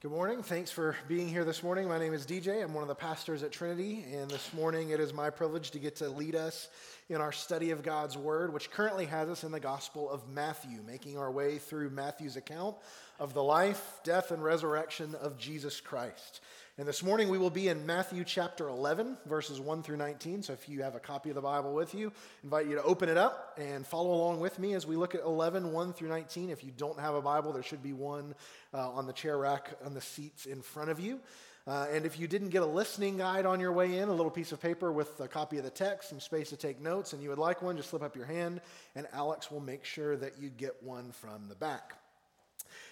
Good morning. Thanks for being here this morning. My name is DJ. I'm one of the pastors at Trinity, and this morning it is my privilege to get to lead us in our study of God's Word, which currently has us in the Gospel of Matthew, making our way through Matthew's account of the life, death, and resurrection of Jesus Christ. And this morning we will be in Matthew chapter 11, verses 1 through 19. So if you have a copy of the Bible with you, I invite you to open it up and follow along with me as we look at 11, 1 through 19. If you don't have a Bible, there should be one uh, on the chair rack on the seats in front of you. Uh, and if you didn't get a listening guide on your way in, a little piece of paper with a copy of the text, some space to take notes, and you would like one, just slip up your hand, and Alex will make sure that you get one from the back.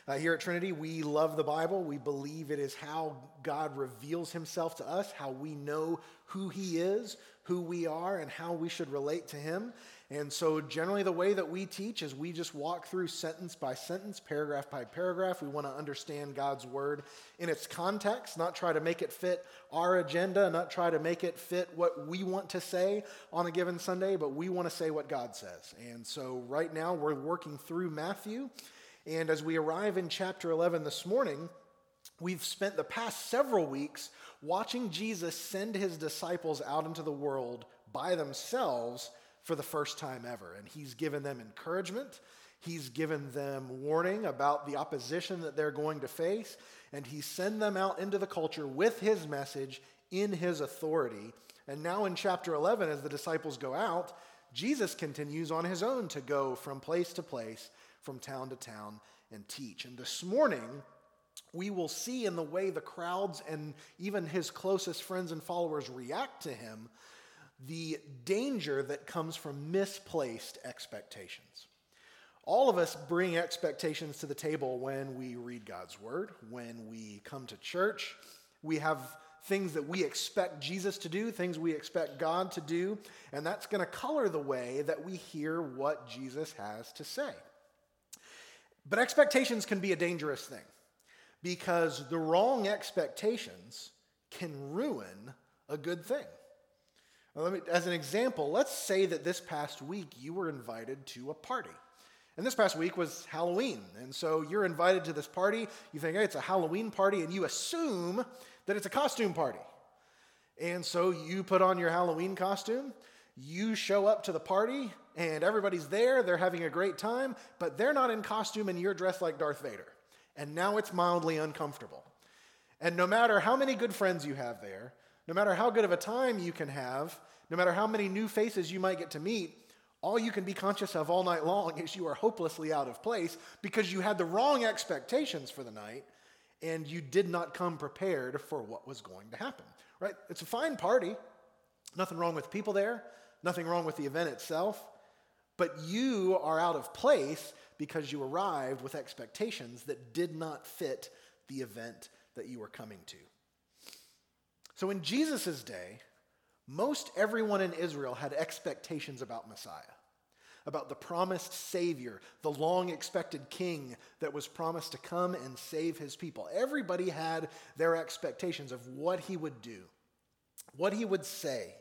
Uh, here at Trinity, we love the Bible. We believe it is how God reveals himself to us, how we know who he is, who we are, and how we should relate to him. And so, generally, the way that we teach is we just walk through sentence by sentence, paragraph by paragraph. We want to understand God's word in its context, not try to make it fit our agenda, not try to make it fit what we want to say on a given Sunday, but we want to say what God says. And so, right now, we're working through Matthew. And as we arrive in chapter 11 this morning, we've spent the past several weeks watching Jesus send his disciples out into the world by themselves for the first time ever. And he's given them encouragement. He's given them warning about the opposition that they're going to face, and he sent them out into the culture with his message in his authority. And now in chapter 11, as the disciples go out, Jesus continues on his own to go from place to place from town to town and teach. And this morning, we will see in the way the crowds and even his closest friends and followers react to him the danger that comes from misplaced expectations. All of us bring expectations to the table when we read God's word, when we come to church. We have things that we expect Jesus to do, things we expect God to do, and that's going to color the way that we hear what Jesus has to say. But expectations can be a dangerous thing because the wrong expectations can ruin a good thing. Me, as an example, let's say that this past week you were invited to a party. And this past week was Halloween. And so you're invited to this party. You think, hey, it's a Halloween party, and you assume that it's a costume party. And so you put on your Halloween costume, you show up to the party, and everybody's there, they're having a great time, but they're not in costume and you're dressed like Darth Vader. And now it's mildly uncomfortable. And no matter how many good friends you have there, no matter how good of a time you can have, no matter how many new faces you might get to meet, all you can be conscious of all night long is you are hopelessly out of place because you had the wrong expectations for the night and you did not come prepared for what was going to happen. Right? It's a fine party. Nothing wrong with people there, nothing wrong with the event itself. But you are out of place because you arrived with expectations that did not fit the event that you were coming to. So in Jesus' day, most everyone in Israel had expectations about Messiah, about the promised Savior, the long expected King that was promised to come and save his people. Everybody had their expectations of what he would do, what he would say,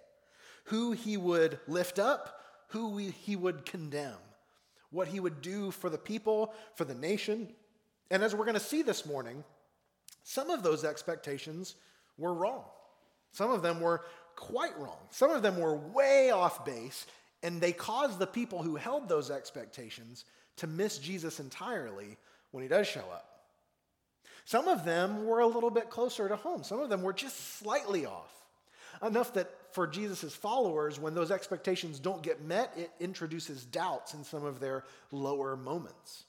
who he would lift up, who he would condemn, what he would do for the people, for the nation. And as we're going to see this morning, some of those expectations were wrong. Some of them were quite wrong. Some of them were way off base, and they caused the people who held those expectations to miss Jesus entirely when he does show up. Some of them were a little bit closer to home. Some of them were just slightly off. Enough that for Jesus' followers, when those expectations don't get met, it introduces doubts in some of their lower moments.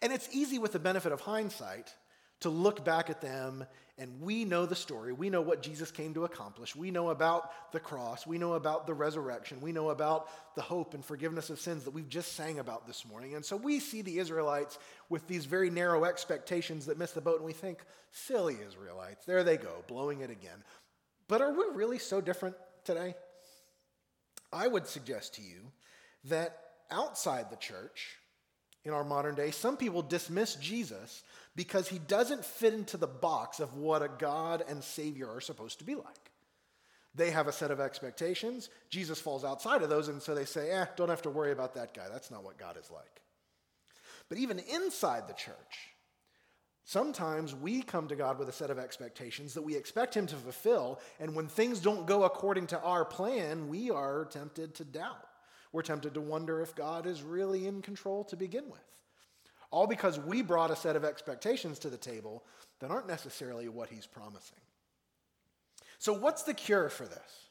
And it's easy with the benefit of hindsight to look back at them and we know the story. We know what Jesus came to accomplish. We know about the cross. We know about the resurrection. We know about the hope and forgiveness of sins that we've just sang about this morning. And so we see the Israelites with these very narrow expectations that miss the boat and we think, silly Israelites, there they go, blowing it again. But are we really so different today? I would suggest to you that outside the church, in our modern day, some people dismiss Jesus because he doesn't fit into the box of what a God and Savior are supposed to be like. They have a set of expectations. Jesus falls outside of those, and so they say, eh, don't have to worry about that guy. That's not what God is like. But even inside the church, Sometimes we come to God with a set of expectations that we expect Him to fulfill, and when things don't go according to our plan, we are tempted to doubt. We're tempted to wonder if God is really in control to begin with. All because we brought a set of expectations to the table that aren't necessarily what He's promising. So, what's the cure for this?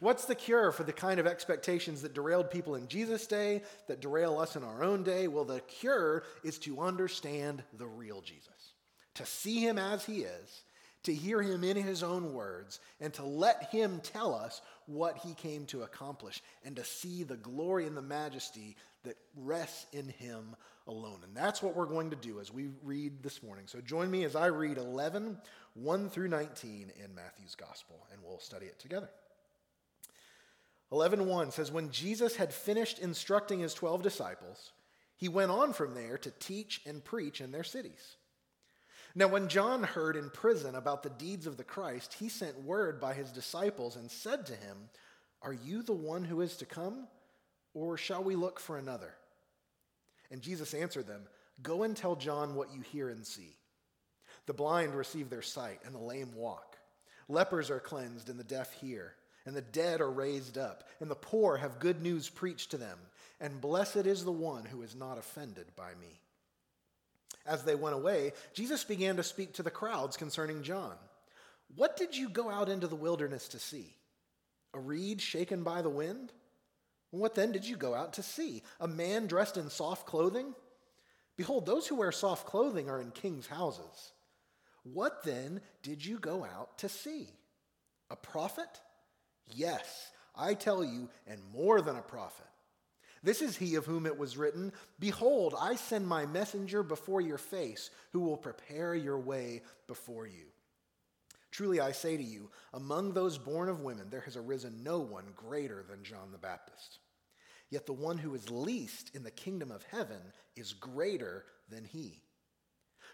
What's the cure for the kind of expectations that derailed people in Jesus' day, that derail us in our own day? Well, the cure is to understand the real Jesus, to see him as he is, to hear him in his own words, and to let him tell us what he came to accomplish, and to see the glory and the majesty that rests in him alone. And that's what we're going to do as we read this morning. So join me as I read 11, 1 through 19 in Matthew's Gospel, and we'll study it together. 11:1 says when Jesus had finished instructing his 12 disciples, he went on from there to teach and preach in their cities. Now when John heard in prison about the deeds of the Christ, he sent word by his disciples and said to him, "Are you the one who is to come, or shall we look for another?" And Jesus answered them, "Go and tell John what you hear and see. The blind receive their sight, and the lame walk. Lepers are cleansed, and the deaf hear." And the dead are raised up, and the poor have good news preached to them, and blessed is the one who is not offended by me. As they went away, Jesus began to speak to the crowds concerning John. What did you go out into the wilderness to see? A reed shaken by the wind? What then did you go out to see? A man dressed in soft clothing? Behold, those who wear soft clothing are in kings' houses. What then did you go out to see? A prophet? Yes, I tell you, and more than a prophet. This is he of whom it was written Behold, I send my messenger before your face, who will prepare your way before you. Truly I say to you, among those born of women, there has arisen no one greater than John the Baptist. Yet the one who is least in the kingdom of heaven is greater than he.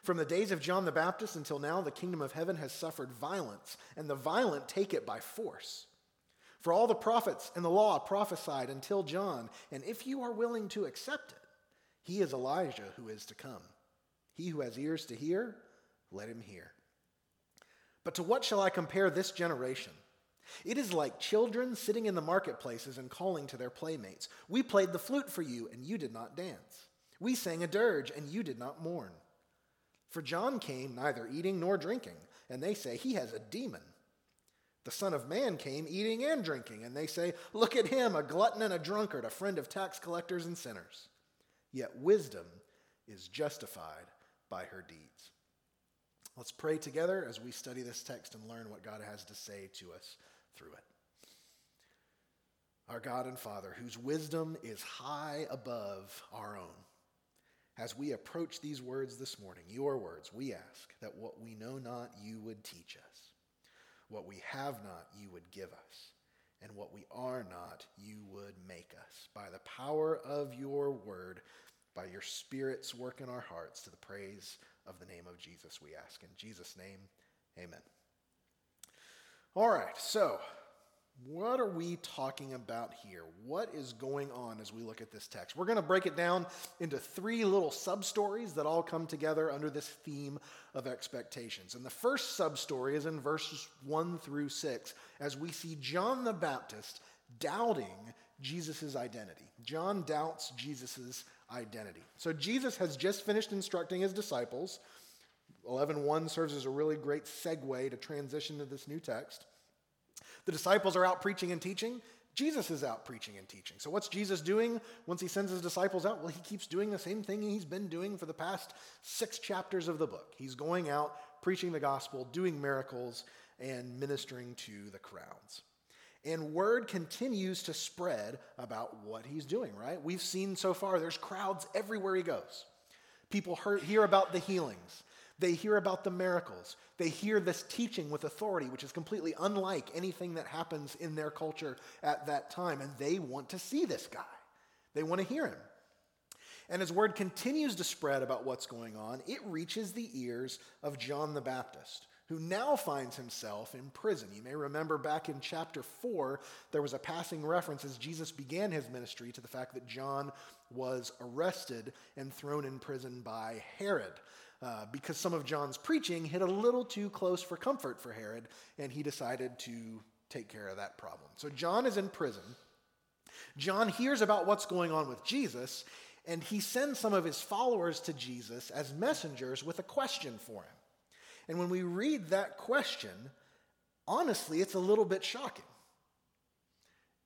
From the days of John the Baptist until now, the kingdom of heaven has suffered violence, and the violent take it by force. For all the prophets and the law prophesied until John, and if you are willing to accept it, he is Elijah who is to come. He who has ears to hear, let him hear. But to what shall I compare this generation? It is like children sitting in the marketplaces and calling to their playmates. We played the flute for you, and you did not dance. We sang a dirge, and you did not mourn. For John came neither eating nor drinking, and they say he has a demon. The Son of Man came eating and drinking, and they say, Look at him, a glutton and a drunkard, a friend of tax collectors and sinners. Yet wisdom is justified by her deeds. Let's pray together as we study this text and learn what God has to say to us through it. Our God and Father, whose wisdom is high above our own, as we approach these words this morning, your words, we ask that what we know not, you would teach us. What we have not, you would give us. And what we are not, you would make us. By the power of your word, by your Spirit's work in our hearts, to the praise of the name of Jesus, we ask. In Jesus' name, amen. All right, so what are we talking about here? What is going on as we look at this text? We're going to break it down into three little sub stories that all come together under this theme of expectations. And the first sub story is in verses 1 through 6 as we see John the Baptist doubting Jesus' identity. John doubts Jesus' identity. So Jesus has just finished instructing his disciples. 11.1 serves as a really great segue to transition to this new text. The disciples are out preaching and teaching. Jesus is out preaching and teaching. So, what's Jesus doing once he sends his disciples out? Well, he keeps doing the same thing he's been doing for the past six chapters of the book. He's going out, preaching the gospel, doing miracles, and ministering to the crowds. And word continues to spread about what he's doing, right? We've seen so far there's crowds everywhere he goes. People hear about the healings, they hear about the miracles. They hear this teaching with authority, which is completely unlike anything that happens in their culture at that time. And they want to see this guy, they want to hear him. And as word continues to spread about what's going on, it reaches the ears of John the Baptist, who now finds himself in prison. You may remember back in chapter 4, there was a passing reference as Jesus began his ministry to the fact that John was arrested and thrown in prison by Herod. Uh, because some of John's preaching hit a little too close for comfort for Herod, and he decided to take care of that problem. So John is in prison. John hears about what's going on with Jesus, and he sends some of his followers to Jesus as messengers with a question for him. And when we read that question, honestly, it's a little bit shocking.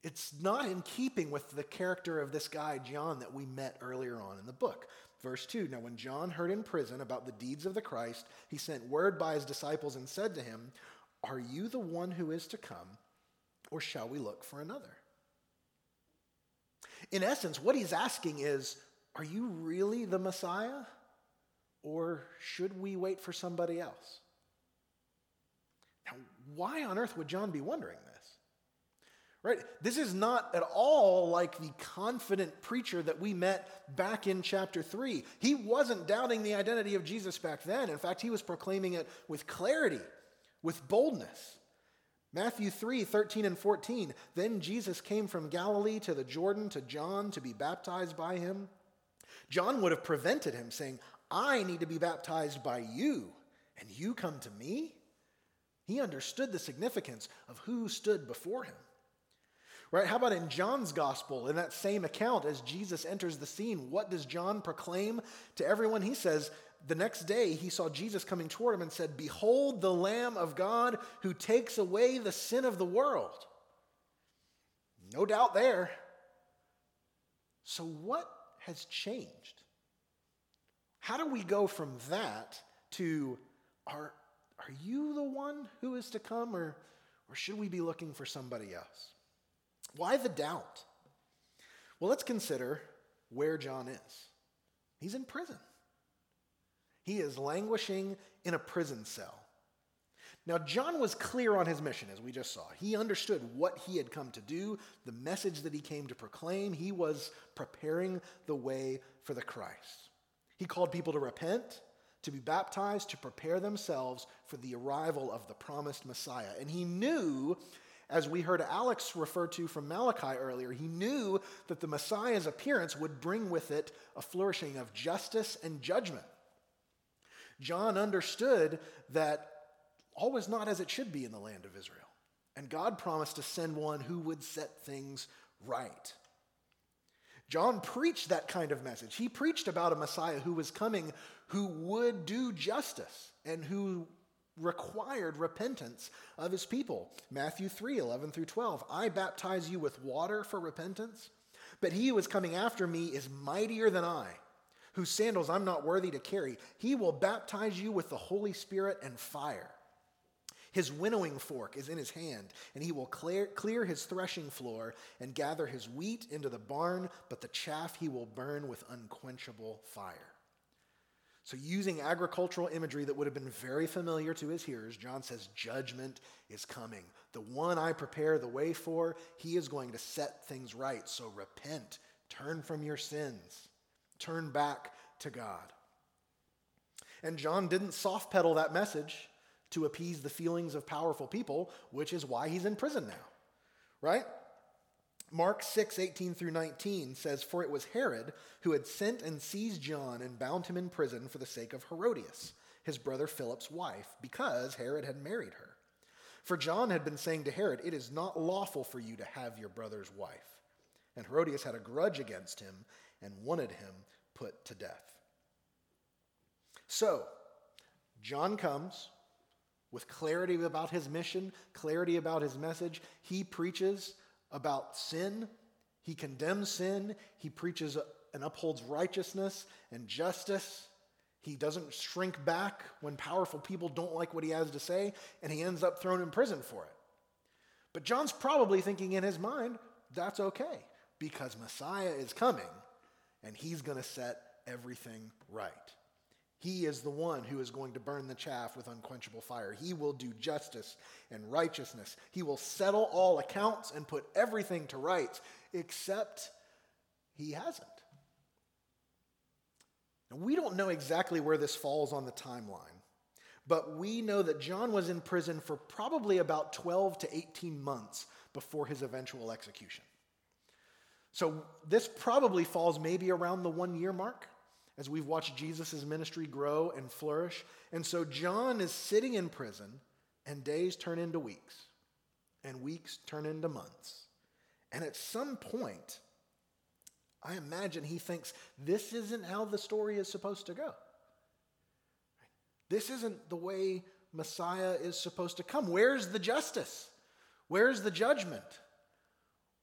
It's not in keeping with the character of this guy, John, that we met earlier on in the book. Verse 2 Now, when John heard in prison about the deeds of the Christ, he sent word by his disciples and said to him, Are you the one who is to come, or shall we look for another? In essence, what he's asking is, Are you really the Messiah, or should we wait for somebody else? Now, why on earth would John be wondering? Right? This is not at all like the confident preacher that we met back in chapter 3. He wasn't doubting the identity of Jesus back then. In fact, he was proclaiming it with clarity, with boldness. Matthew 3 13 and 14. Then Jesus came from Galilee to the Jordan to John to be baptized by him. John would have prevented him, saying, I need to be baptized by you, and you come to me? He understood the significance of who stood before him. Right? How about in John's gospel, in that same account, as Jesus enters the scene, what does John proclaim to everyone? He says, the next day he saw Jesus coming toward him and said, Behold the Lamb of God who takes away the sin of the world. No doubt there. So, what has changed? How do we go from that to, are, are you the one who is to come, or, or should we be looking for somebody else? Why the doubt? Well, let's consider where John is. He's in prison. He is languishing in a prison cell. Now, John was clear on his mission, as we just saw. He understood what he had come to do, the message that he came to proclaim. He was preparing the way for the Christ. He called people to repent, to be baptized, to prepare themselves for the arrival of the promised Messiah. And he knew as we heard Alex refer to from Malachi earlier, he knew that the Messiah's appearance would bring with it a flourishing of justice and judgment. John understood that all was not as it should be in the land of Israel, and God promised to send one who would set things right. John preached that kind of message. He preached about a Messiah who was coming who would do justice and who required repentance of his people. Matthew 3 11 through 12. I baptize you with water for repentance, but he who is coming after me is mightier than I, whose sandals I'm not worthy to carry. He will baptize you with the Holy Spirit and fire. His winnowing fork is in his hand, and he will clear, clear his threshing floor and gather his wheat into the barn, but the chaff he will burn with unquenchable fire. So, using agricultural imagery that would have been very familiar to his hearers, John says, Judgment is coming. The one I prepare the way for, he is going to set things right. So, repent, turn from your sins, turn back to God. And John didn't soft pedal that message to appease the feelings of powerful people, which is why he's in prison now, right? Mark 6, 18 through 19 says, For it was Herod who had sent and seized John and bound him in prison for the sake of Herodias, his brother Philip's wife, because Herod had married her. For John had been saying to Herod, It is not lawful for you to have your brother's wife. And Herodias had a grudge against him and wanted him put to death. So, John comes with clarity about his mission, clarity about his message. He preaches about sin. He condemns sin. He preaches and upholds righteousness and justice. He doesn't shrink back when powerful people don't like what he has to say, and he ends up thrown in prison for it. But John's probably thinking in his mind, that's okay, because Messiah is coming, and he's going to set everything right. He is the one who is going to burn the chaff with unquenchable fire. He will do justice and righteousness. He will settle all accounts and put everything to rights, except he hasn't. Now, we don't know exactly where this falls on the timeline, but we know that John was in prison for probably about 12 to 18 months before his eventual execution. So this probably falls maybe around the one year mark as we've watched Jesus' ministry grow and flourish. And so John is sitting in prison, and days turn into weeks, and weeks turn into months. And at some point, I imagine he thinks this isn't how the story is supposed to go. This isn't the way Messiah is supposed to come. Where's the justice? Where's the judgment?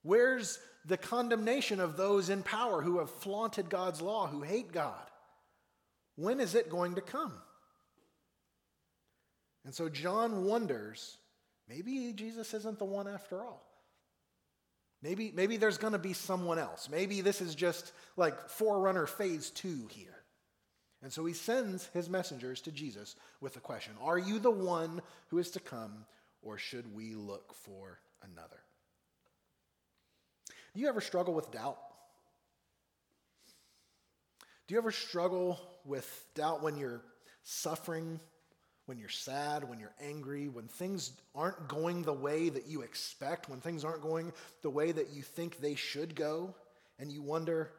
Where's the condemnation of those in power who have flaunted God's law, who hate God? When is it going to come? And so John wonders maybe Jesus isn't the one after all. Maybe, maybe there's going to be someone else. Maybe this is just like Forerunner phase two here. And so he sends his messengers to Jesus with a question Are you the one who is to come, or should we look for another? Do you ever struggle with doubt? Do you ever struggle with doubt when you're suffering, when you're sad, when you're angry, when things aren't going the way that you expect, when things aren't going the way that you think they should go, and you wonder,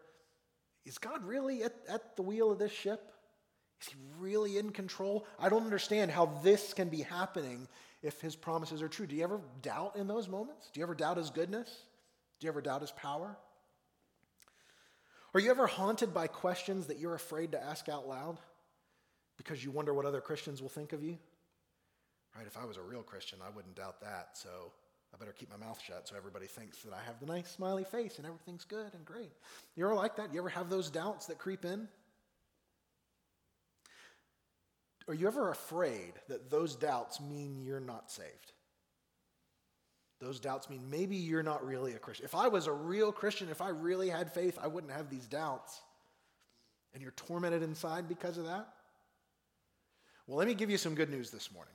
is God really at, at the wheel of this ship? Is he really in control? I don't understand how this can be happening if his promises are true. Do you ever doubt in those moments? Do you ever doubt his goodness? Do you ever doubt his power? Are you ever haunted by questions that you're afraid to ask out loud because you wonder what other Christians will think of you? Right? If I was a real Christian, I wouldn't doubt that. So I better keep my mouth shut so everybody thinks that I have the nice smiley face and everything's good and great. You ever like that? You ever have those doubts that creep in? Are you ever afraid that those doubts mean you're not saved? Those doubts mean maybe you're not really a Christian. If I was a real Christian, if I really had faith, I wouldn't have these doubts. And you're tormented inside because of that? Well, let me give you some good news this morning.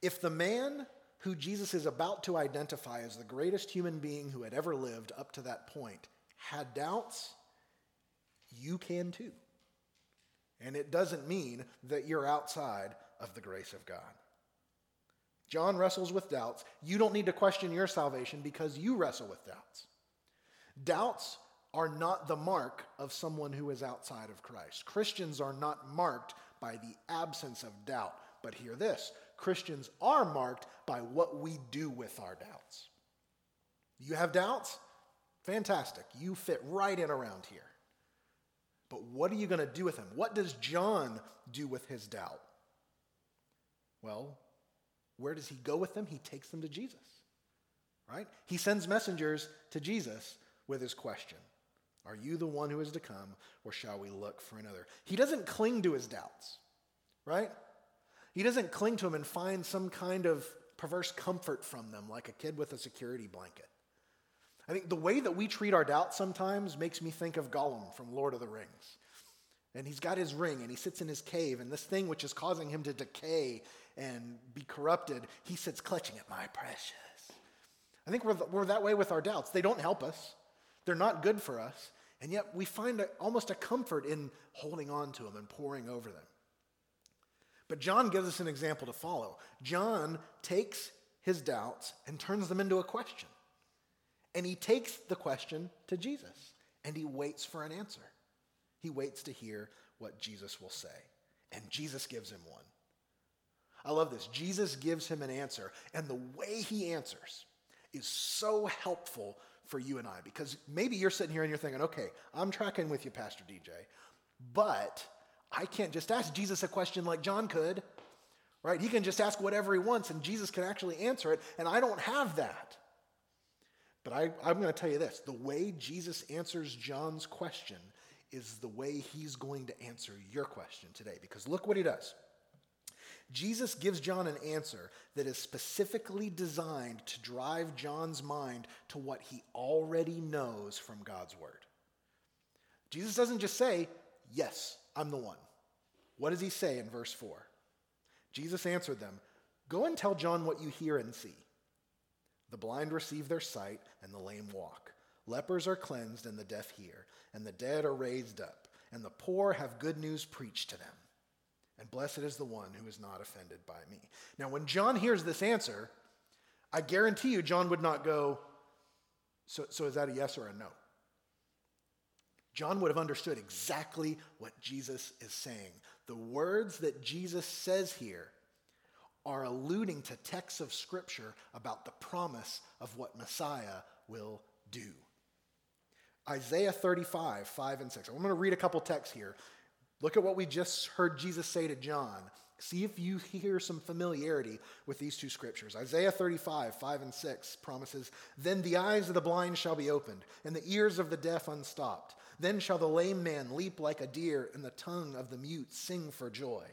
If the man who Jesus is about to identify as the greatest human being who had ever lived up to that point had doubts, you can too. And it doesn't mean that you're outside of the grace of God. John wrestles with doubts. You don't need to question your salvation because you wrestle with doubts. Doubts are not the mark of someone who is outside of Christ. Christians are not marked by the absence of doubt. But hear this Christians are marked by what we do with our doubts. You have doubts? Fantastic. You fit right in around here. But what are you going to do with them? What does John do with his doubt? Well, where does he go with them? He takes them to Jesus, right? He sends messengers to Jesus with his question Are you the one who is to come, or shall we look for another? He doesn't cling to his doubts, right? He doesn't cling to them and find some kind of perverse comfort from them like a kid with a security blanket. I think the way that we treat our doubts sometimes makes me think of Gollum from Lord of the Rings. And he's got his ring and he sits in his cave, and this thing which is causing him to decay and be corrupted, he sits clutching at my precious. I think we're, we're that way with our doubts. They don't help us, they're not good for us, and yet we find a, almost a comfort in holding on to them and poring over them. But John gives us an example to follow. John takes his doubts and turns them into a question. And he takes the question to Jesus and he waits for an answer. He waits to hear what Jesus will say. And Jesus gives him one. I love this. Jesus gives him an answer, and the way he answers is so helpful for you and I because maybe you're sitting here and you're thinking, okay, I'm tracking with you, Pastor DJ, but I can't just ask Jesus a question like John could, right? He can just ask whatever he wants, and Jesus can actually answer it, and I don't have that. But I, I'm going to tell you this the way Jesus answers John's question is the way he's going to answer your question today. Because look what he does. Jesus gives John an answer that is specifically designed to drive John's mind to what he already knows from God's word. Jesus doesn't just say, Yes, I'm the one. What does he say in verse 4? Jesus answered them, Go and tell John what you hear and see. The blind receive their sight, and the lame walk. Lepers are cleansed, and the deaf hear, and the dead are raised up, and the poor have good news preached to them. And blessed is the one who is not offended by me. Now, when John hears this answer, I guarantee you, John would not go, So, so is that a yes or a no? John would have understood exactly what Jesus is saying. The words that Jesus says here are alluding to texts of Scripture about the promise of what Messiah will do. Isaiah 35, 5 and 6. I'm going to read a couple texts here. Look at what we just heard Jesus say to John. See if you hear some familiarity with these two scriptures. Isaiah 35, 5 and 6 promises Then the eyes of the blind shall be opened, and the ears of the deaf unstopped. Then shall the lame man leap like a deer, and the tongue of the mute sing for joy.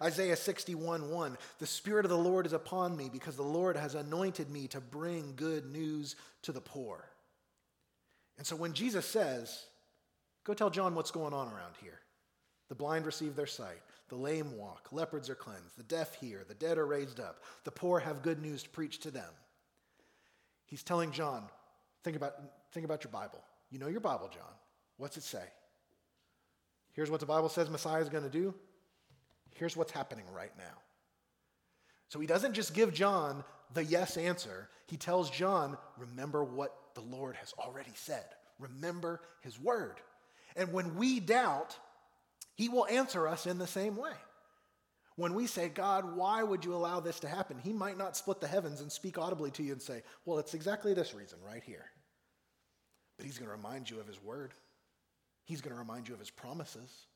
Isaiah 61 1 The Spirit of the Lord is upon me, because the Lord has anointed me to bring good news to the poor. And so when Jesus says, Go tell John what's going on around here, the blind receive their sight, the lame walk, leopards are cleansed, the deaf hear, the dead are raised up, the poor have good news to preach to them. He's telling John, think about, think about your Bible. You know your Bible, John. What's it say? Here's what the Bible says Messiah is going to do. Here's what's happening right now. So he doesn't just give John the yes answer, he tells John, remember what the Lord has already said. Remember his word. And when we doubt, he will answer us in the same way. When we say, God, why would you allow this to happen? He might not split the heavens and speak audibly to you and say, Well, it's exactly this reason right here. But he's going to remind you of his word, he's going to remind you of his promises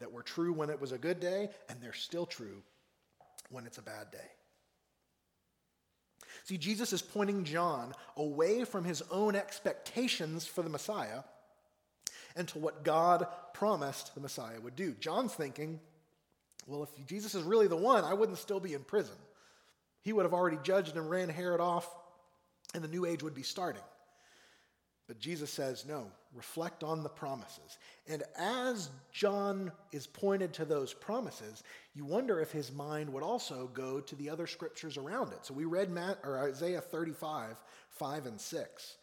that were true when it was a good day, and they're still true when it's a bad day. See, Jesus is pointing John away from his own expectations for the Messiah and to what God promised the Messiah would do. John's thinking, well, if Jesus is really the one, I wouldn't still be in prison. He would have already judged and ran Herod off, and the new age would be starting. But Jesus says, no, reflect on the promises. And as John is pointed to those promises, you wonder if his mind would also go to the other scriptures around it. So we read Matt, or Isaiah 35, 5 and 6.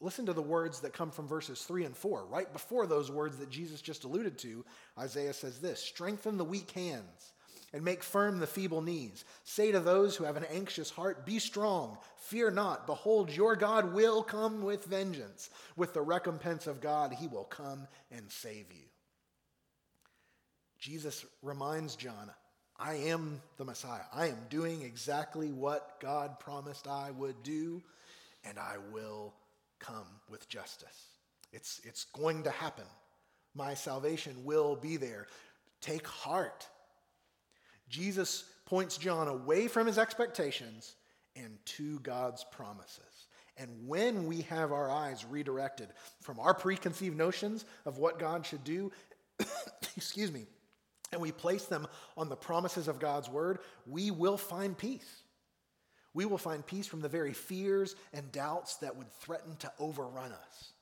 Listen to the words that come from verses 3 and 4. Right before those words that Jesus just alluded to, Isaiah says this Strengthen the weak hands and make firm the feeble knees. Say to those who have an anxious heart, Be strong, fear not. Behold, your God will come with vengeance. With the recompense of God, he will come and save you. Jesus reminds John, I am the Messiah. I am doing exactly what God promised I would do, and I will come with justice. It's, it's going to happen. My salvation will be there. Take heart. Jesus points John away from his expectations and to God's promises. And when we have our eyes redirected from our preconceived notions of what God should do, excuse me, and we place them on the promises of God's word, we will find peace. We will find peace from the very fears and doubts that would threaten to overrun us.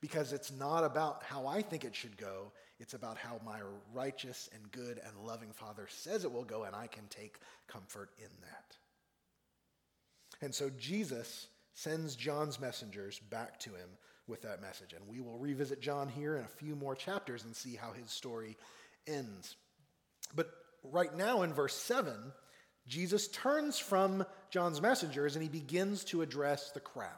Because it's not about how I think it should go, it's about how my righteous and good and loving Father says it will go, and I can take comfort in that. And so Jesus sends John's messengers back to him with that message. And we will revisit John here in a few more chapters and see how his story ends. But right now in verse 7, Jesus turns from John's messengers and he begins to address the crowd.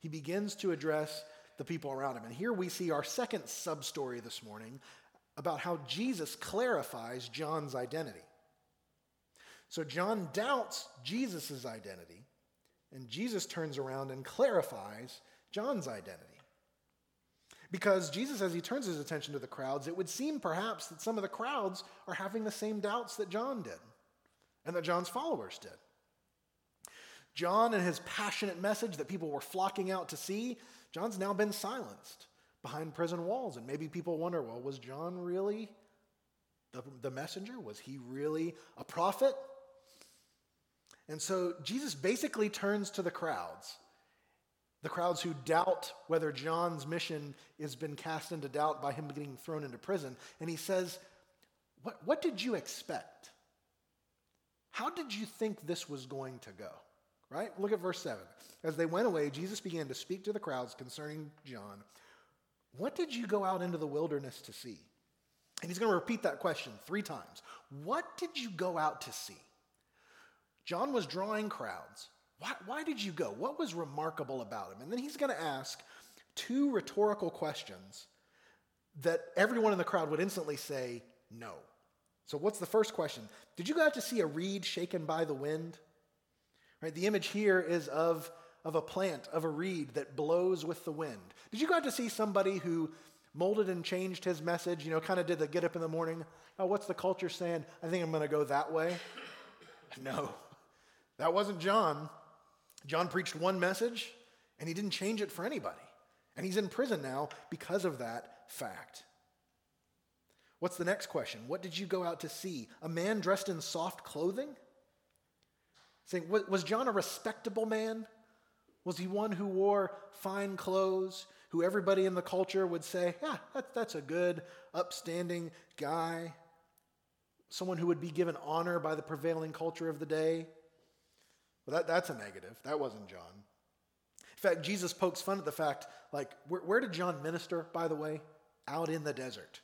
He begins to address the people around him. And here we see our second sub story this morning about how Jesus clarifies John's identity. So John doubts Jesus' identity, and Jesus turns around and clarifies John's identity. Because Jesus, as he turns his attention to the crowds, it would seem perhaps that some of the crowds are having the same doubts that John did and that John's followers did. John and his passionate message that people were flocking out to see John's now been silenced behind prison walls. And maybe people wonder well, was John really the, the messenger? Was he really a prophet? And so Jesus basically turns to the crowds, the crowds who doubt whether John's mission has been cast into doubt by him getting thrown into prison. And he says, What, what did you expect? How did you think this was going to go? Right? Look at verse 7. As they went away, Jesus began to speak to the crowds concerning John. What did you go out into the wilderness to see? And he's going to repeat that question three times. What did you go out to see? John was drawing crowds. Why, why did you go? What was remarkable about him? And then he's going to ask two rhetorical questions that everyone in the crowd would instantly say no. So, what's the first question? Did you go out to see a reed shaken by the wind? Right, the image here is of, of a plant, of a reed that blows with the wind. Did you go out to see somebody who molded and changed his message, you know, kind of did the get up in the morning? Oh, what's the culture saying? I think I'm going to go that way. No, that wasn't John. John preached one message and he didn't change it for anybody. And he's in prison now because of that fact. What's the next question? What did you go out to see? A man dressed in soft clothing? Saying, was John a respectable man? Was he one who wore fine clothes, who everybody in the culture would say, yeah, that, that's a good, upstanding guy? Someone who would be given honor by the prevailing culture of the day? Well, that, that's a negative. That wasn't John. In fact, Jesus pokes fun at the fact, like, where, where did John minister, by the way? Out in the desert.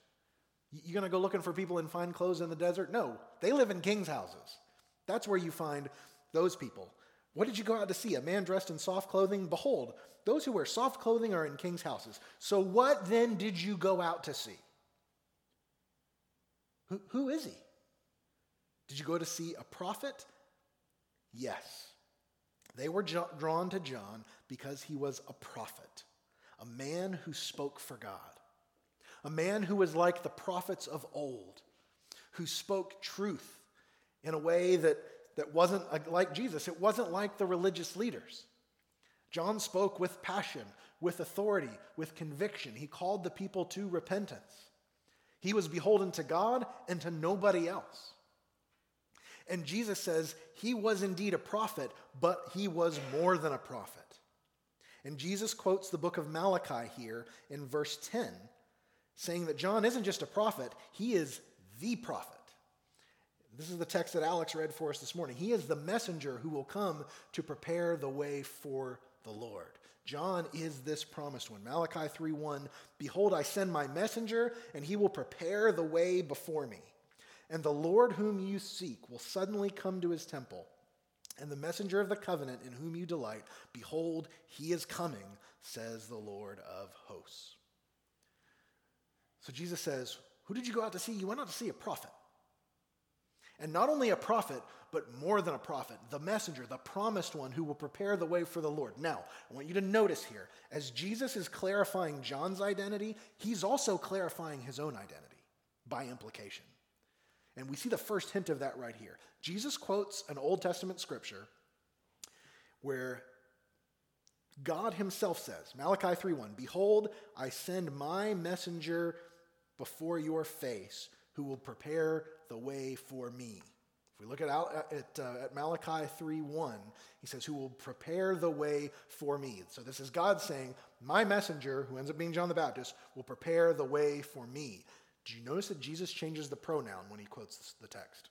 You gonna go looking for people in fine clothes in the desert? No, they live in king's houses. That's where you find those people. What did you go out to see? A man dressed in soft clothing? Behold, those who wear soft clothing are in king's houses. So what then did you go out to see? Who, who is he? Did you go to see a prophet? Yes. They were drawn to John because he was a prophet, a man who spoke for God, a man who was like the prophets of old, who spoke truth in a way that, that wasn't like Jesus. It wasn't like the religious leaders. John spoke with passion, with authority, with conviction. He called the people to repentance. He was beholden to God and to nobody else. And Jesus says he was indeed a prophet, but he was more than a prophet. And Jesus quotes the book of Malachi here in verse 10, saying that John isn't just a prophet, he is the prophet. This is the text that Alex read for us this morning. He is the messenger who will come to prepare the way for the Lord. John is this promised one. Malachi 3:1 Behold I send my messenger and he will prepare the way before me. And the Lord whom you seek will suddenly come to his temple. And the messenger of the covenant in whom you delight, behold, he is coming, says the Lord of hosts. So Jesus says, Who did you go out to see? You went out to see a prophet. And not only a prophet, but more than a prophet, the messenger, the promised one who will prepare the way for the Lord. Now, I want you to notice here, as Jesus is clarifying John's identity, he's also clarifying his own identity by implication. And we see the first hint of that right here. Jesus quotes an Old Testament scripture where God himself says, Malachi 3:1, "Behold, I send my messenger before your face who will prepare the way for me." If we look at, at, uh, at Malachi 3:1, he says, "Who will prepare the way for me." So this is God saying, "My messenger, who ends up being John the Baptist, will prepare the way for me." Do you notice that Jesus changes the pronoun when he quotes the text?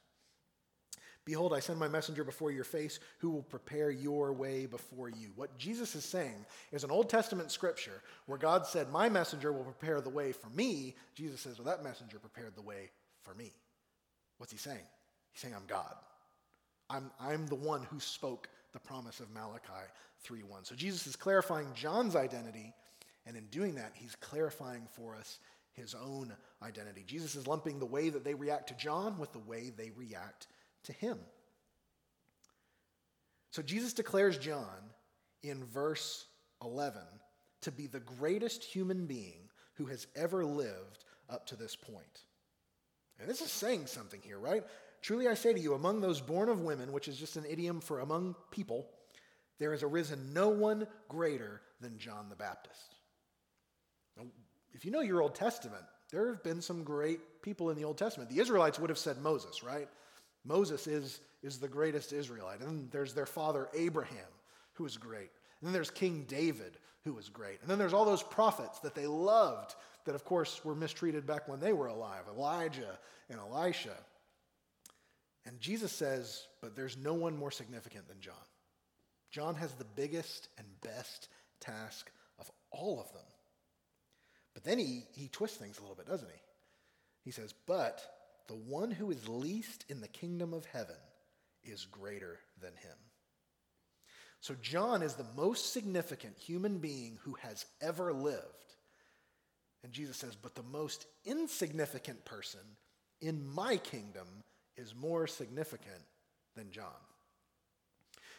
Behold, I send my messenger before your face who will prepare your way before you. What Jesus is saying is an Old Testament scripture where God said, My messenger will prepare the way for me. Jesus says, Well, that messenger prepared the way for me. What's he saying? He's saying, I'm God. I'm, I'm the one who spoke the promise of Malachi 3:1. So Jesus is clarifying John's identity, and in doing that, he's clarifying for us his own identity. Jesus is lumping the way that they react to John with the way they react to him. So Jesus declares John in verse 11 to be the greatest human being who has ever lived up to this point. And this is saying something here, right? Truly I say to you, among those born of women, which is just an idiom for among people, there has arisen no one greater than John the Baptist. Now, if you know your Old Testament, there have been some great people in the Old Testament. The Israelites would have said Moses, right? Moses is, is the greatest Israelite. And then there's their father Abraham, who is great. And then there's King David, who was great. And then there's all those prophets that they loved that, of course, were mistreated back when they were alive Elijah and Elisha. And Jesus says, but there's no one more significant than John. John has the biggest and best task of all of them. But then he, he twists things a little bit, doesn't he? He says, But the one who is least in the kingdom of heaven is greater than him. So, John is the most significant human being who has ever lived. And Jesus says, But the most insignificant person in my kingdom is more significant than John.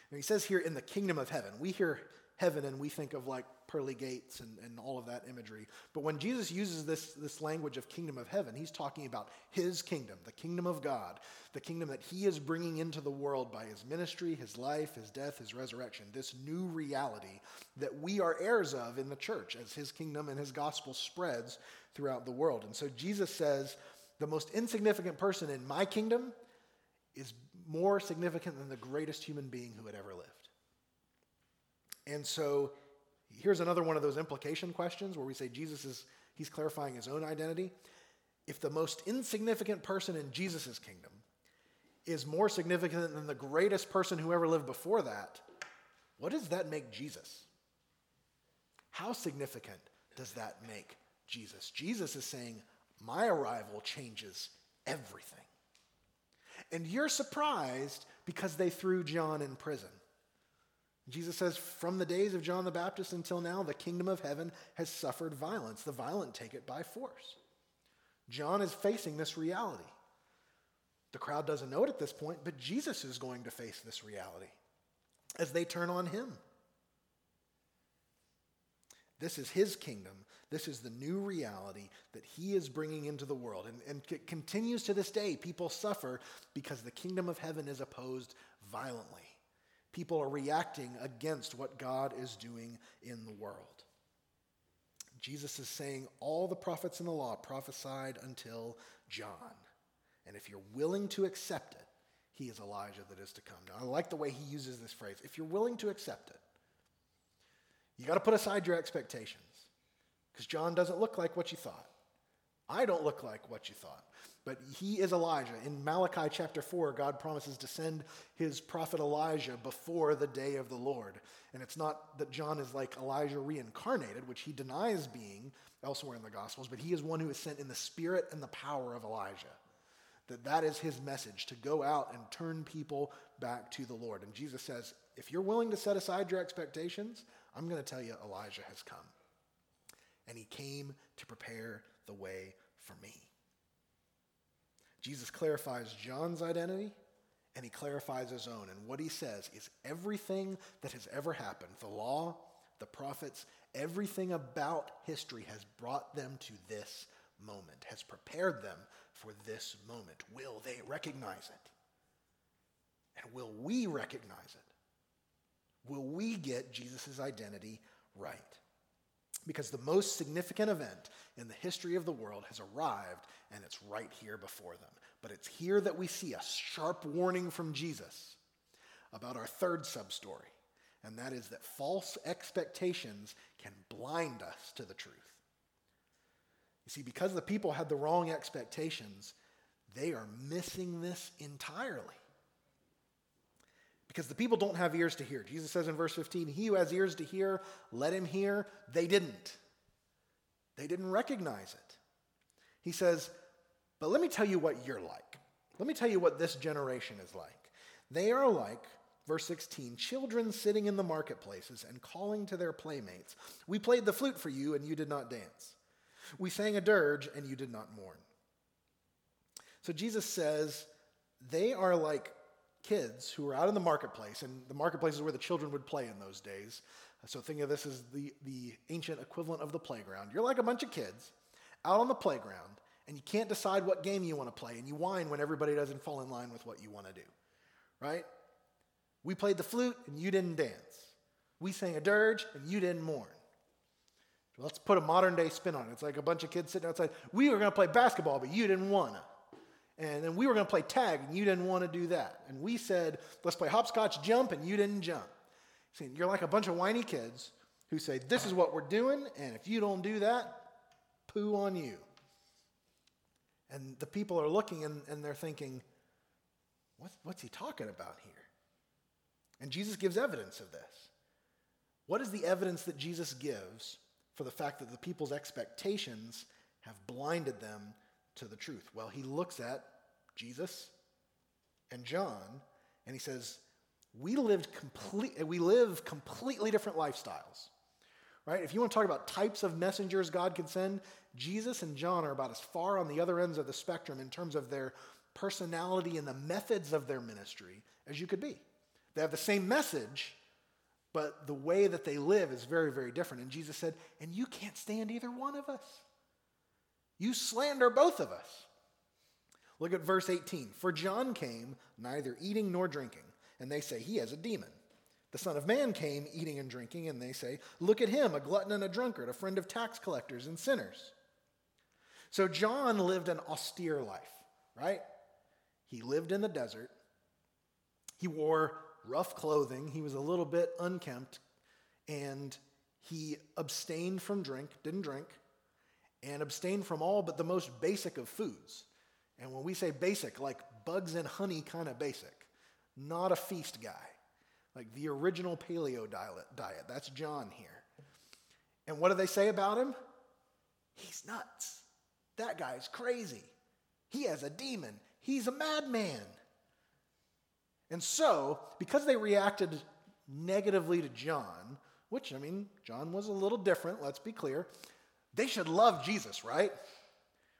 And he says here, in the kingdom of heaven. We hear heaven and we think of like pearly gates and, and all of that imagery. But when Jesus uses this, this language of kingdom of heaven, he's talking about his kingdom, the kingdom of God, the kingdom that he is bringing into the world by his ministry, his life, his death, his resurrection, this new reality that we are heirs of in the church as his kingdom and his gospel spreads throughout the world. And so Jesus says, the most insignificant person in my kingdom is more significant than the greatest human being who had ever lived. And so here's another one of those implication questions where we say Jesus is he's clarifying his own identity. If the most insignificant person in Jesus' kingdom is more significant than the greatest person who ever lived before that, what does that make Jesus? How significant does that make Jesus? Jesus is saying, My arrival changes everything. And you're surprised because they threw John in prison. Jesus says, From the days of John the Baptist until now, the kingdom of heaven has suffered violence. The violent take it by force. John is facing this reality. The crowd doesn't know it at this point, but Jesus is going to face this reality as they turn on him. This is his kingdom. This is the new reality that he is bringing into the world. And, and it continues to this day. People suffer because the kingdom of heaven is opposed violently. People are reacting against what God is doing in the world. Jesus is saying all the prophets in the law prophesied until John. And if you're willing to accept it, he is Elijah that is to come. Now, I like the way he uses this phrase. If you're willing to accept it, you got to put aside your expectations because John doesn't look like what you thought. I don't look like what you thought. But he is Elijah. In Malachi chapter 4, God promises to send his prophet Elijah before the day of the Lord. And it's not that John is like Elijah reincarnated, which he denies being elsewhere in the Gospels, but he is one who is sent in the spirit and the power of Elijah. That that is his message to go out and turn people back to the Lord. And Jesus says, if you're willing to set aside your expectations, I'm going to tell you Elijah has come. And he came to prepare the way for me. Jesus clarifies John's identity and he clarifies his own. And what he says is everything that has ever happened, the law, the prophets, everything about history has brought them to this moment, has prepared them for this moment. Will they recognize it? And will we recognize it? Will we get Jesus' identity right? Because the most significant event in the history of the world has arrived and it's right here before them. But it's here that we see a sharp warning from Jesus about our third sub story, and that is that false expectations can blind us to the truth. You see, because the people had the wrong expectations, they are missing this entirely. Because the people don't have ears to hear. Jesus says in verse 15, He who has ears to hear, let him hear. They didn't. They didn't recognize it. He says, But let me tell you what you're like. Let me tell you what this generation is like. They are like, verse 16, children sitting in the marketplaces and calling to their playmates. We played the flute for you, and you did not dance. We sang a dirge, and you did not mourn. So Jesus says, they are like kids who are out in the marketplace, and the marketplace is where the children would play in those days. So think of this as the, the ancient equivalent of the playground. You're like a bunch of kids out on the playground, and you can't decide what game you want to play, and you whine when everybody doesn't fall in line with what you want to do, right? We played the flute, and you didn't dance. We sang a dirge, and you didn't mourn. Let's put a modern day spin on it. It's like a bunch of kids sitting outside. We were going to play basketball, but you didn't want to. And then we were going to play tag, and you didn't want to do that. And we said, let's play hopscotch jump, and you didn't jump. See, you're like a bunch of whiny kids who say, this is what we're doing, and if you don't do that, poo on you. And the people are looking and, and they're thinking, what's, what's he talking about here? And Jesus gives evidence of this. What is the evidence that Jesus gives for the fact that the people's expectations have blinded them to the truth? Well, he looks at Jesus and John and he says, we lived complete, we live completely different lifestyles. Right? If you want to talk about types of messengers God can send, Jesus and John are about as far on the other ends of the spectrum in terms of their personality and the methods of their ministry as you could be. They have the same message, but the way that they live is very, very different. And Jesus said, And you can't stand either one of us. You slander both of us. Look at verse 18. For John came neither eating nor drinking, and they say he has a demon. The Son of Man came eating and drinking, and they say, Look at him, a glutton and a drunkard, a friend of tax collectors and sinners. So John lived an austere life, right? He lived in the desert. He wore rough clothing. He was a little bit unkempt, and he abstained from drink, didn't drink, and abstain from all but the most basic of foods. And when we say basic, like bugs and honey kind of basic, not a feast guy like the original paleo diet. That's John here. And what do they say about him? He's nuts. That guy's crazy. He has a demon. He's a madman. And so, because they reacted negatively to John, which, I mean, John was a little different, let's be clear, they should love Jesus, right?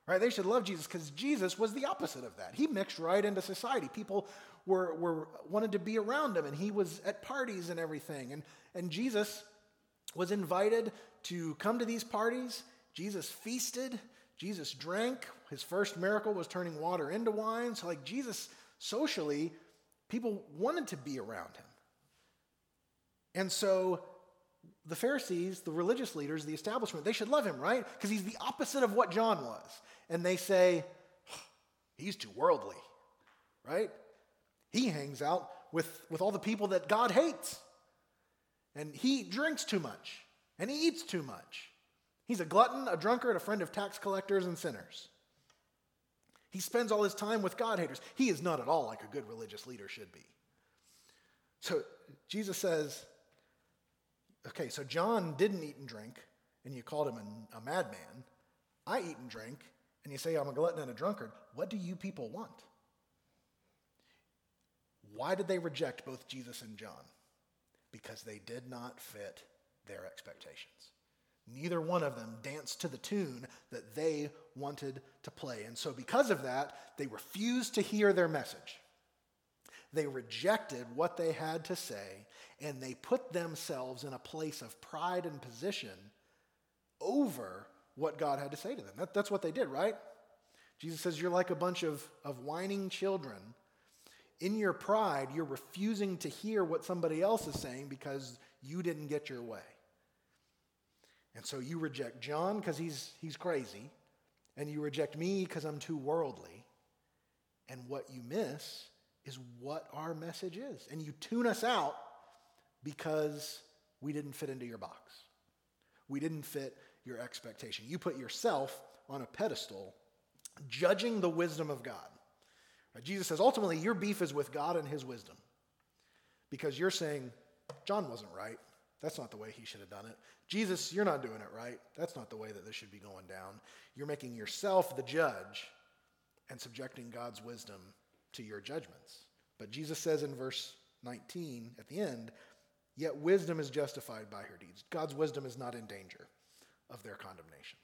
Right? They should love Jesus because Jesus was the opposite of that. He mixed right into society. People were, were wanted to be around him, and he was at parties and everything. And, and Jesus was invited to come to these parties. Jesus feasted. Jesus drank. His first miracle was turning water into wine. So, like Jesus, socially, people wanted to be around him. And so the Pharisees, the religious leaders, the establishment, they should love him, right? Because he's the opposite of what John was. And they say, he's too worldly, right? He hangs out with, with all the people that God hates. And he drinks too much. And he eats too much. He's a glutton, a drunkard, a friend of tax collectors and sinners. He spends all his time with God haters. He is not at all like a good religious leader should be. So Jesus says, okay, so John didn't eat and drink, and you called him a, a madman. I eat and drink, and you say I'm a glutton and a drunkard. What do you people want? Why did they reject both Jesus and John? Because they did not fit their expectations. Neither one of them danced to the tune that they wanted to play. And so, because of that, they refused to hear their message. They rejected what they had to say, and they put themselves in a place of pride and position over what God had to say to them. That, that's what they did, right? Jesus says, You're like a bunch of, of whining children in your pride, you're refusing to hear what somebody else is saying because you didn't get your way. And so you reject John because he's, he's crazy, and you reject me because I'm too worldly. And what you miss is what our message is. And you tune us out because we didn't fit into your box. We didn't fit your expectation. You put yourself on a pedestal, judging the wisdom of God. Jesus says ultimately your beef is with God and his wisdom because you're saying, John wasn't right. That's not the way he should have done it. Jesus, you're not doing it right. That's not the way that this should be going down. You're making yourself the judge and subjecting God's wisdom to your judgments. But Jesus says in verse 19 at the end, yet wisdom is justified by her deeds. God's wisdom is not in danger of their condemnation.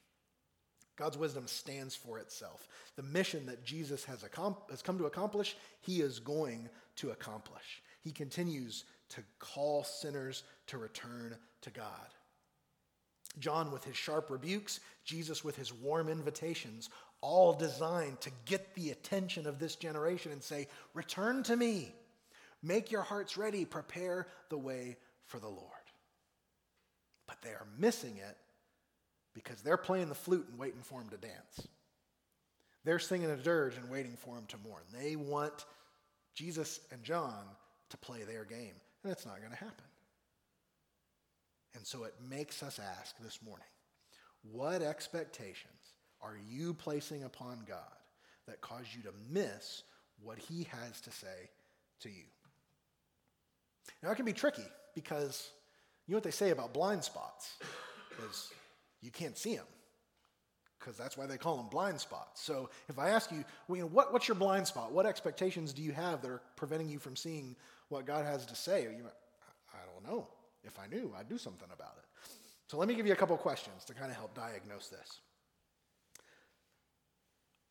God's wisdom stands for itself. The mission that Jesus has, has come to accomplish, he is going to accomplish. He continues to call sinners to return to God. John with his sharp rebukes, Jesus with his warm invitations, all designed to get the attention of this generation and say, Return to me, make your hearts ready, prepare the way for the Lord. But they are missing it because they're playing the flute and waiting for him to dance. They're singing a dirge and waiting for him to mourn. They want Jesus and John to play their game, and it's not going to happen. And so it makes us ask this morning what expectations are you placing upon God that cause you to miss what he has to say to you? Now, it can be tricky because you know what they say about blind spots is you can't see them because that's why they call them blind spots. So if I ask you, well, you know, what, what's your blind spot? What expectations do you have that are preventing you from seeing what God has to say? You, I don't know. If I knew, I'd do something about it. So let me give you a couple questions to kind of help diagnose this.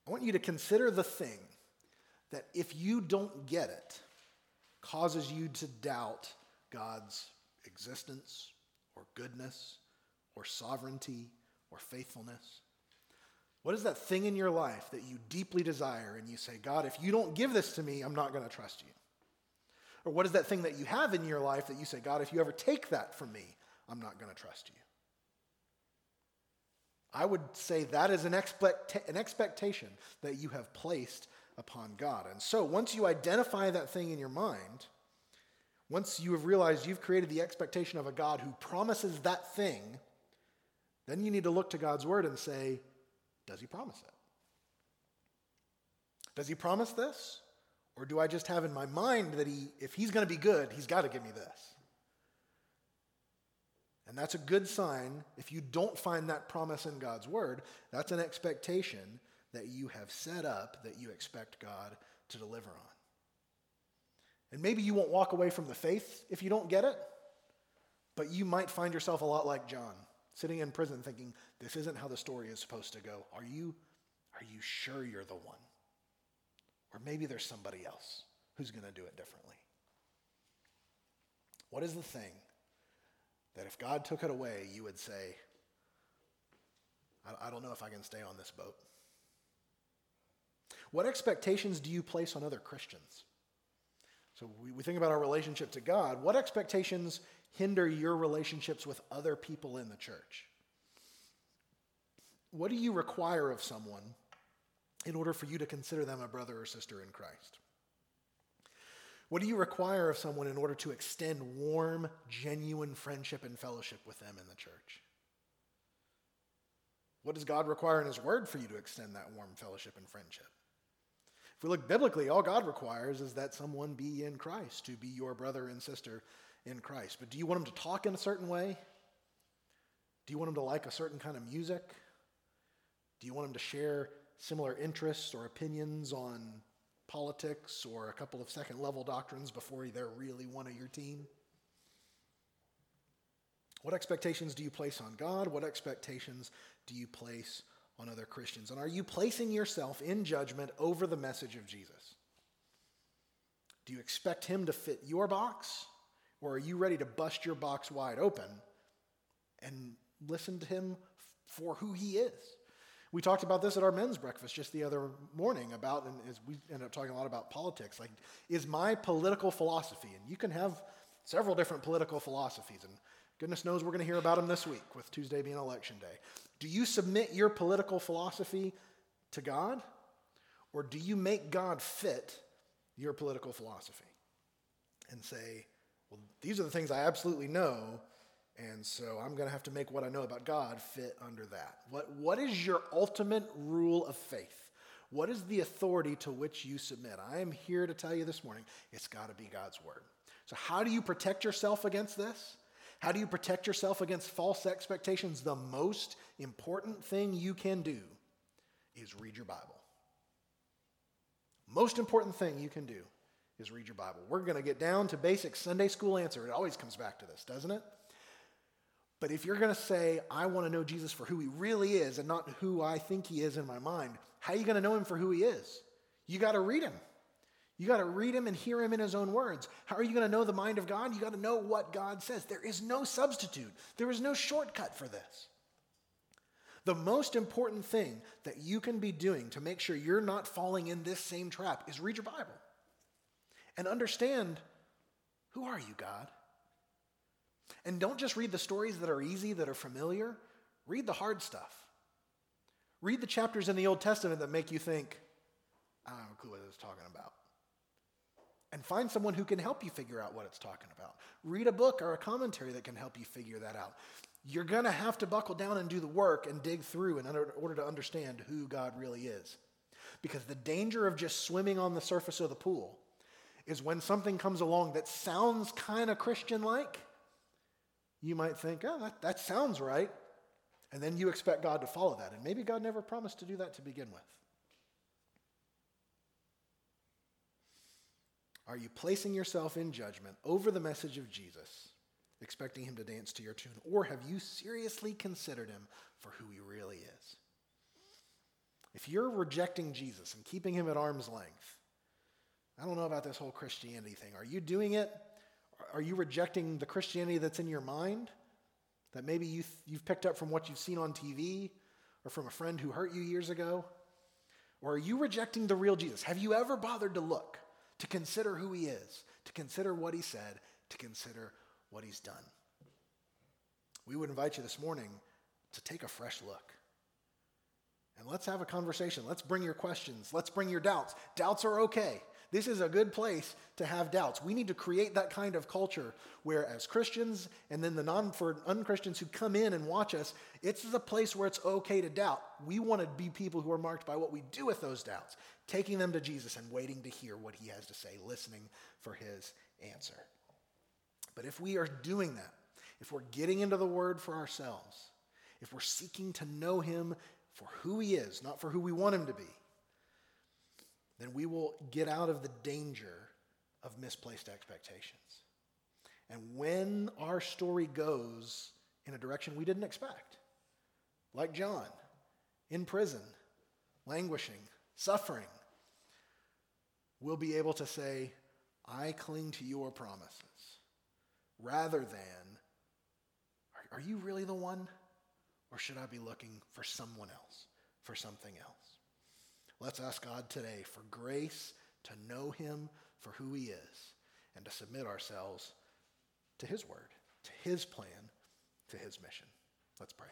I want you to consider the thing that if you don't get it, causes you to doubt God's existence or goodness or sovereignty or faithfulness. What is that thing in your life that you deeply desire and you say, God, if you don't give this to me, I'm not going to trust you? Or what is that thing that you have in your life that you say, God, if you ever take that from me, I'm not going to trust you? I would say that is an, expect- an expectation that you have placed upon God. And so once you identify that thing in your mind, once you have realized you've created the expectation of a God who promises that thing, then you need to look to God's word and say, does he promise it? Does he promise this? Or do I just have in my mind that he, if he's going to be good, he's got to give me this? And that's a good sign. If you don't find that promise in God's word, that's an expectation that you have set up that you expect God to deliver on. And maybe you won't walk away from the faith if you don't get it, but you might find yourself a lot like John, sitting in prison thinking, this isn't how the story is supposed to go. Are you, are you sure you're the one? Or maybe there's somebody else who's going to do it differently. What is the thing that if God took it away, you would say, I, I don't know if I can stay on this boat? What expectations do you place on other Christians? So we, we think about our relationship to God. What expectations hinder your relationships with other people in the church? What do you require of someone in order for you to consider them a brother or sister in Christ? What do you require of someone in order to extend warm, genuine friendship and fellowship with them in the church? What does God require in His Word for you to extend that warm fellowship and friendship? If we look biblically, all God requires is that someone be in Christ, to be your brother and sister in Christ. But do you want them to talk in a certain way? Do you want them to like a certain kind of music? Do you want them to share similar interests or opinions on politics or a couple of second level doctrines before they're really one of your team? What expectations do you place on God? What expectations do you place on other Christians? And are you placing yourself in judgment over the message of Jesus? Do you expect him to fit your box? Or are you ready to bust your box wide open and listen to him for who he is? We talked about this at our men's breakfast just the other morning about, and as we ended up talking a lot about politics, like, is my political philosophy, and you can have several different political philosophies, and goodness knows we're going to hear about them this week with Tuesday being election day. Do you submit your political philosophy to God? Or do you make God fit your political philosophy and say, well, these are the things I absolutely know, and so I'm going to have to make what I know about God fit under that? What, what is your ultimate rule of faith? What is the authority to which you submit? I am here to tell you this morning it's got to be God's word. So, how do you protect yourself against this? How do you protect yourself against false expectations? The most important thing you can do is read your Bible. Most important thing you can do is read your Bible. We're going to get down to basic Sunday school answer. It always comes back to this, doesn't it? But if you're going to say, I want to know Jesus for who he really is and not who I think he is in my mind, how are you going to know him for who he is? You got to read him. You got to read him and hear him in his own words. How are you going to know the mind of God? You got to know what God says. There is no substitute, there is no shortcut for this. The most important thing that you can be doing to make sure you're not falling in this same trap is read your Bible and understand who are you, God? And don't just read the stories that are easy, that are familiar. Read the hard stuff. Read the chapters in the Old Testament that make you think, I don't know what it's talking about and find someone who can help you figure out what it's talking about. Read a book or a commentary that can help you figure that out. You're going to have to buckle down and do the work and dig through in order to understand who God really is. Because the danger of just swimming on the surface of the pool is when something comes along that sounds kind of Christian like, you might think, oh, that, that sounds right. And then you expect God to follow that. And maybe God never promised to do that to begin with. Are you placing yourself in judgment over the message of Jesus, expecting him to dance to your tune? Or have you seriously considered him for who he really is? If you're rejecting Jesus and keeping him at arm's length, I don't know about this whole Christianity thing. Are you doing it? Are you rejecting the Christianity that's in your mind? That maybe you you've picked up from what you've seen on TV or from a friend who hurt you years ago? Or are you rejecting the real Jesus? Have you ever bothered to look, to consider who he is, to consider what he said, to consider what he's done? We would invite you this morning to take a fresh look. And let's have a conversation. Let's bring your questions. Let's bring your doubts. Doubts are okay. This is a good place to have doubts. We need to create that kind of culture where, as Christians and then the non for unchristians who come in and watch us, it's a place where it's okay to doubt. We want to be people who are marked by what we do with those doubts, taking them to Jesus and waiting to hear what he has to say, listening for his answer. But if we are doing that, if we're getting into the word for ourselves, if we're seeking to know him for who he is, not for who we want him to be, then we will get out of the danger of misplaced expectations. And when our story goes in a direction we didn't expect, like John, in prison, languishing, suffering, we'll be able to say, I cling to your promises, rather than, are, you really the one? Or should I be looking for someone else, for something else? Let's ask God today for grace to know him for who he is and to submit ourselves to his word, to his plan, to his mission. Let's pray.